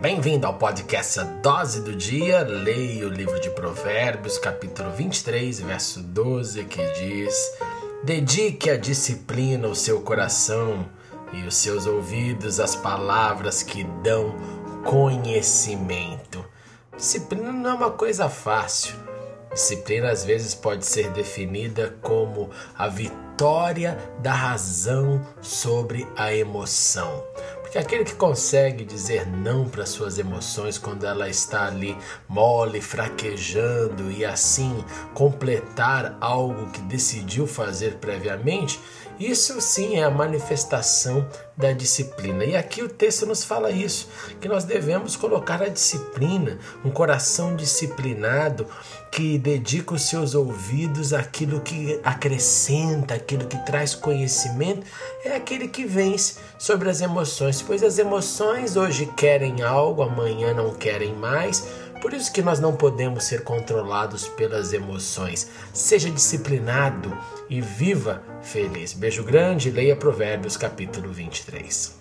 Bem-vindo ao podcast A Dose do Dia. Leia o livro de Provérbios, capítulo 23, verso 12, que diz: Dedique a disciplina o seu coração e os seus ouvidos às palavras que dão conhecimento. Disciplina não é uma coisa fácil. Disciplina às vezes pode ser definida como a vitória da razão sobre a emoção. Porque aquele que consegue dizer não para suas emoções quando ela está ali mole, fraquejando e assim completar algo que decidiu fazer previamente, isso sim é a manifestação da disciplina. E aqui o texto nos fala isso, que nós devemos colocar a disciplina, um coração disciplinado que dedica os seus ouvidos àquilo que acrescenta, aquilo que traz conhecimento, é aquele que vence sobre as emoções, pois as emoções hoje querem algo, amanhã não querem mais. Por isso que nós não podemos ser controlados pelas emoções. Seja disciplinado e viva feliz. Beijo grande, leia Provérbios capítulo 23.